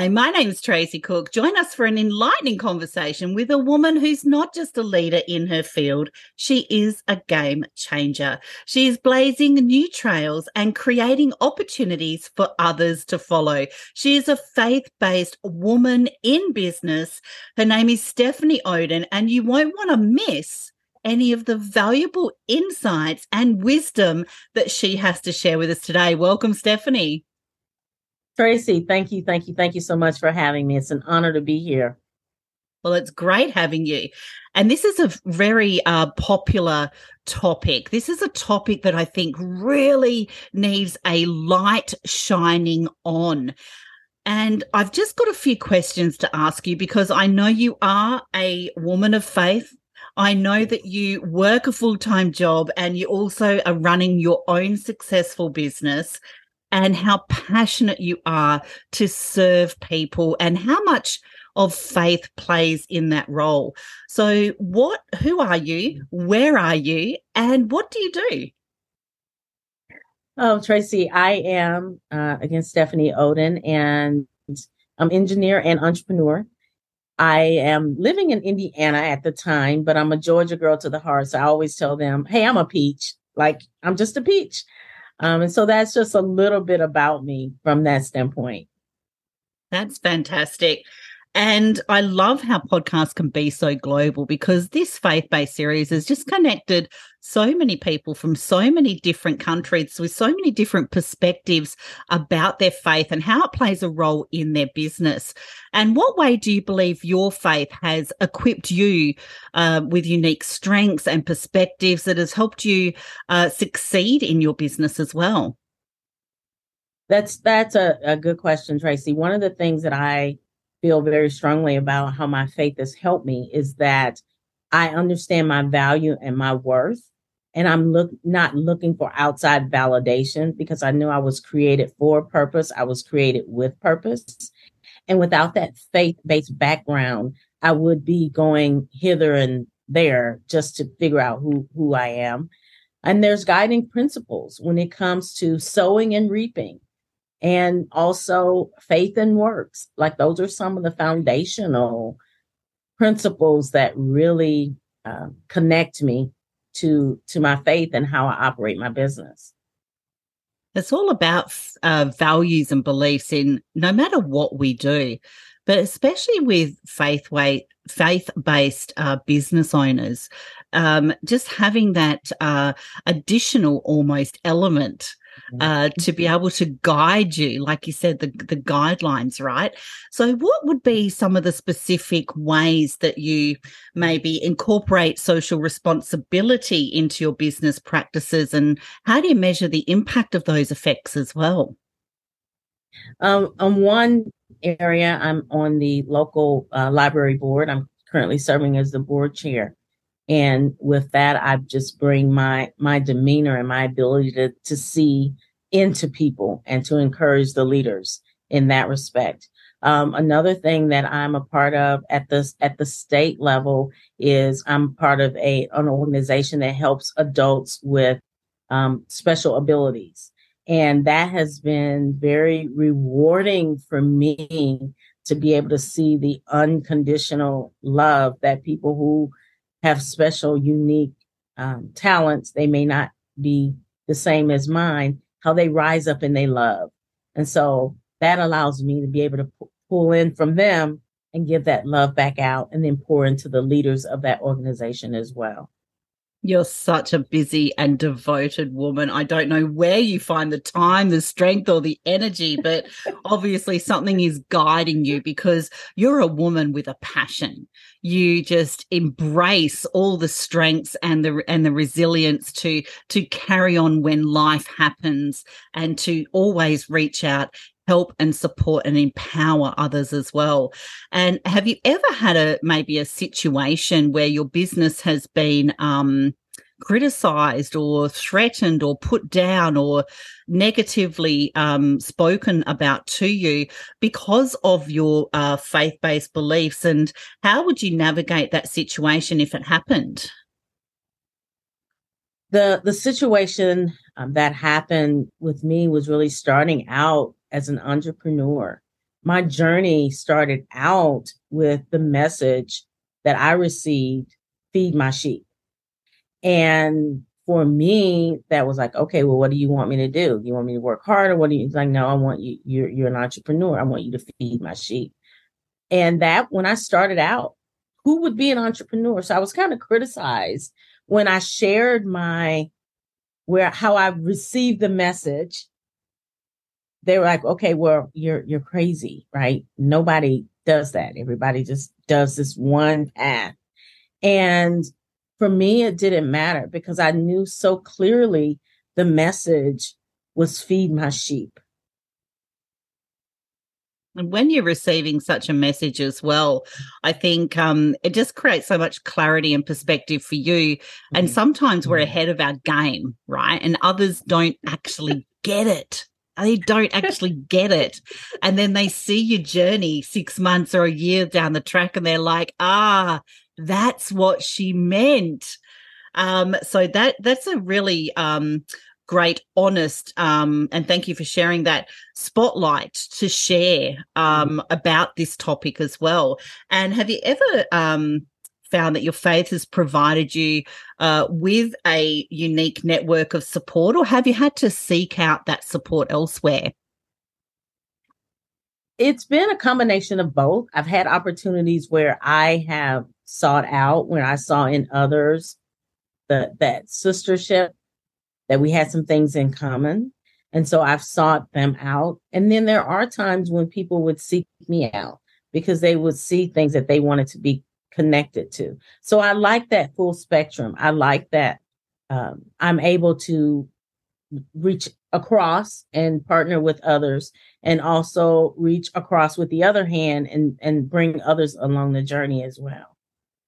Hi, my name is Tracy Cook. Join us for an enlightening conversation with a woman who's not just a leader in her field, she is a game changer. She is blazing new trails and creating opportunities for others to follow. She is a faith based woman in business. Her name is Stephanie Oden, and you won't want to miss any of the valuable insights and wisdom that she has to share with us today. Welcome, Stephanie. Tracy, thank you, thank you, thank you so much for having me. It's an honor to be here. Well, it's great having you. And this is a very uh, popular topic. This is a topic that I think really needs a light shining on. And I've just got a few questions to ask you because I know you are a woman of faith. I know that you work a full time job and you also are running your own successful business and how passionate you are to serve people and how much of faith plays in that role. So what who are you? Where are you? And what do you do? Oh, Tracy, I am uh, again Stephanie Oden, and I'm engineer and entrepreneur. I am living in Indiana at the time, but I'm a Georgia girl to the heart. So I always tell them, "Hey, I'm a peach. Like I'm just a peach." Um, and so that's just a little bit about me from that standpoint. That's fantastic. And I love how podcasts can be so global because this faith based series has just connected so many people from so many different countries with so many different perspectives about their faith and how it plays a role in their business. And what way do you believe your faith has equipped you uh, with unique strengths and perspectives that has helped you uh, succeed in your business as well? That's that's a, a good question, Tracy. One of the things that I feel very strongly about how my faith has helped me is that I understand my value and my worth. And I'm look not looking for outside validation because I knew I was created for a purpose. I was created with purpose. And without that faith-based background, I would be going hither and there just to figure out who, who I am. And there's guiding principles when it comes to sowing and reaping and also faith and works. Like those are some of the foundational principles that really uh, connect me to to my faith and how I operate my business. It's all about uh, values and beliefs in no matter what we do, but especially with faith way faith based uh, business owners, um, just having that uh, additional almost element uh, to be able to guide you, like you said, the, the guidelines, right? So, what would be some of the specific ways that you maybe incorporate social responsibility into your business practices, and how do you measure the impact of those effects as well? Um, on one area, I'm on the local uh, library board. I'm currently serving as the board chair and with that i just bring my my demeanor and my ability to to see into people and to encourage the leaders in that respect. Um, another thing that i'm a part of at the at the state level is i'm part of a an organization that helps adults with um, special abilities. And that has been very rewarding for me to be able to see the unconditional love that people who have special, unique um, talents. They may not be the same as mine, how they rise up and they love. And so that allows me to be able to pull in from them and give that love back out and then pour into the leaders of that organization as well. You're such a busy and devoted woman. I don't know where you find the time, the strength, or the energy, but obviously something is guiding you because you're a woman with a passion. You just embrace all the strengths and the and the resilience to to carry on when life happens and to always reach out help and support and empower others as well. And have you ever had a maybe a situation where your business has been um, criticized or threatened or put down or negatively um, spoken about to you because of your uh, faith based beliefs? And how would you navigate that situation if it happened? The the situation um, that happened with me was really starting out as an entrepreneur. my journey started out with the message that I received feed my sheep. And for me, that was like, okay, well, what do you want me to do? You want me to work harder? What do you like? No, I want you, you're you're an entrepreneur. I want you to feed my sheep. And that when I started out, who would be an entrepreneur? So I was kind of criticized when I shared my where how I received the message. They were like, okay, well, you're you're crazy, right? Nobody does that. Everybody just does this one path. And for me, it didn't matter because I knew so clearly the message was feed my sheep. And when you're receiving such a message as well, I think um, it just creates so much clarity and perspective for you. And mm-hmm. sometimes we're mm-hmm. ahead of our game, right? And others don't actually get it. They don't actually get it. And then they see your journey six months or a year down the track and they're like, ah, that's what she meant. Um, so that that's a really um, great, honest, um, and thank you for sharing that spotlight to share um, mm. about this topic as well. And have you ever um, found that your faith has provided you uh, with a unique network of support, or have you had to seek out that support elsewhere? It's been a combination of both. I've had opportunities where I have sought out, when I saw in others the, that sistership that we had some things in common. And so I've sought them out. And then there are times when people would seek me out because they would see things that they wanted to be connected to. So I like that full spectrum. I like that um, I'm able to reach across and partner with others and also reach across with the other hand and and bring others along the journey as well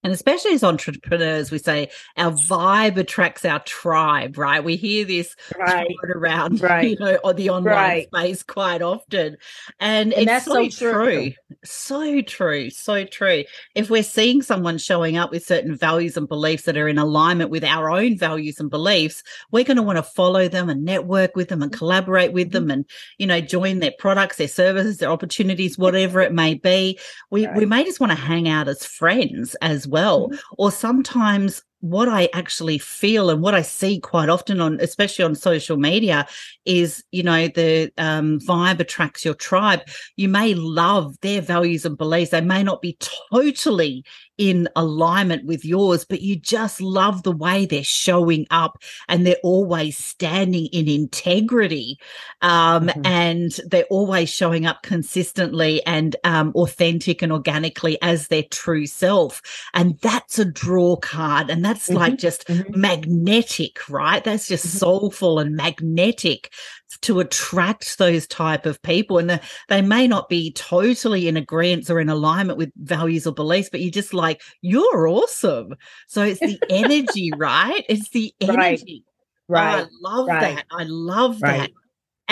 and especially as entrepreneurs, we say our vibe attracts our tribe, right? We hear this right. around, right. you know, on the online right. space quite often. And, and it's so, so true. true. So true. So true. If we're seeing someone showing up with certain values and beliefs that are in alignment with our own values and beliefs, we're going to want to follow them and network with them and collaborate with them mm-hmm. and, you know, join their products, their services, their opportunities, whatever it may be. We, right. we may just want to hang out as friends as well. Mm-hmm. Or sometimes what I actually feel and what I see quite often on, especially on social media, is you know the um, vibe attracts your tribe. You may love their values and beliefs; they may not be totally in alignment with yours, but you just love the way they're showing up and they're always standing in integrity, um, mm-hmm. and they're always showing up consistently and um, authentic and organically as their true self, and that's a draw card, and that's mm-hmm. like just mm-hmm. magnetic, right? That's just mm-hmm. soulful and magnetic to attract those type of people and the, they may not be totally in agreement or in alignment with values or beliefs but you're just like you're awesome so it's the energy right it's the energy right, right. Oh, i love right. that i love right. that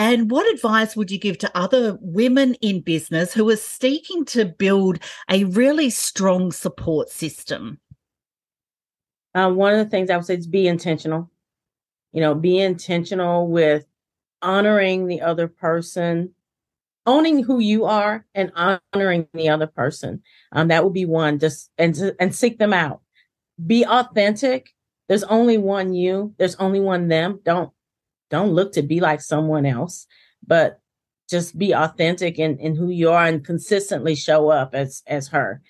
and what advice would you give to other women in business who are seeking to build a really strong support system? Uh, one of the things I would say is be intentional. You know, be intentional with honoring the other person, owning who you are and honoring the other person. Um, that would be one. Just and and seek them out. Be authentic. There's only one you. There's only one them. Don't don't look to be like someone else, but just be authentic in, in who you are and consistently show up as as her.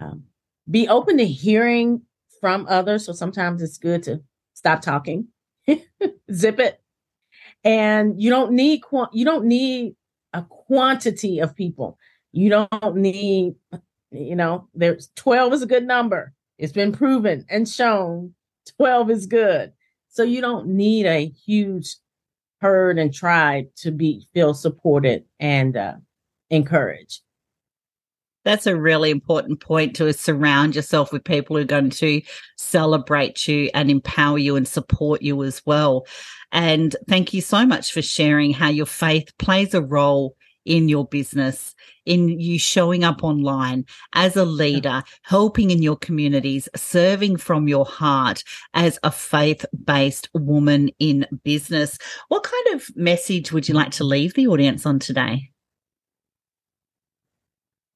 Um, be open to hearing from others. So sometimes it's good to stop talking, zip it, and you don't need you don't need a quantity of people. You don't need you know there's 12 is a good number. It's been proven and shown 12 is good. So you don't need a huge herd and tribe to be feel supported and uh, encouraged that's a really important point to surround yourself with people who are going to celebrate you and empower you and support you as well. And thank you so much for sharing how your faith plays a role in your business, in you showing up online as a leader, helping in your communities, serving from your heart as a faith based woman in business. What kind of message would you like to leave the audience on today?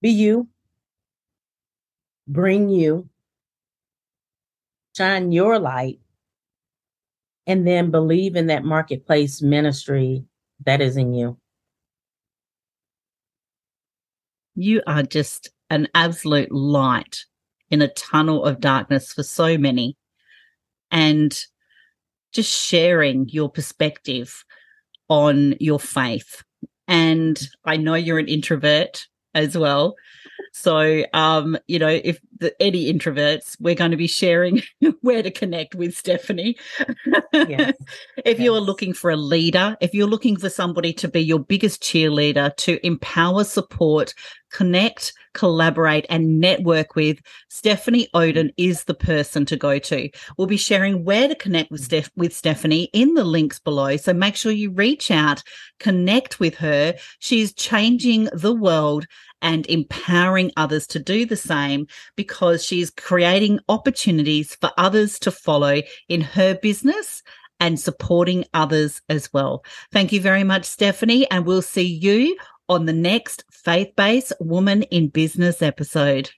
Be you, bring you, shine your light, and then believe in that marketplace ministry that is in you. You are just an absolute light in a tunnel of darkness for so many. And just sharing your perspective on your faith. And I know you're an introvert as well. So, um, you know, if the, any introverts, we're going to be sharing where to connect with Stephanie. Yes. if yes. you're looking for a leader, if you're looking for somebody to be your biggest cheerleader, to empower, support, connect, collaborate, and network with, Stephanie Oden is the person to go to. We'll be sharing where to connect with Steph with Stephanie in the links below. So make sure you reach out, connect with her. She's changing the world and empowering others to do the same because she's creating opportunities for others to follow in her business and supporting others as well. Thank you very much, Stephanie, and we'll see you on the next Faith Based Woman in Business episode.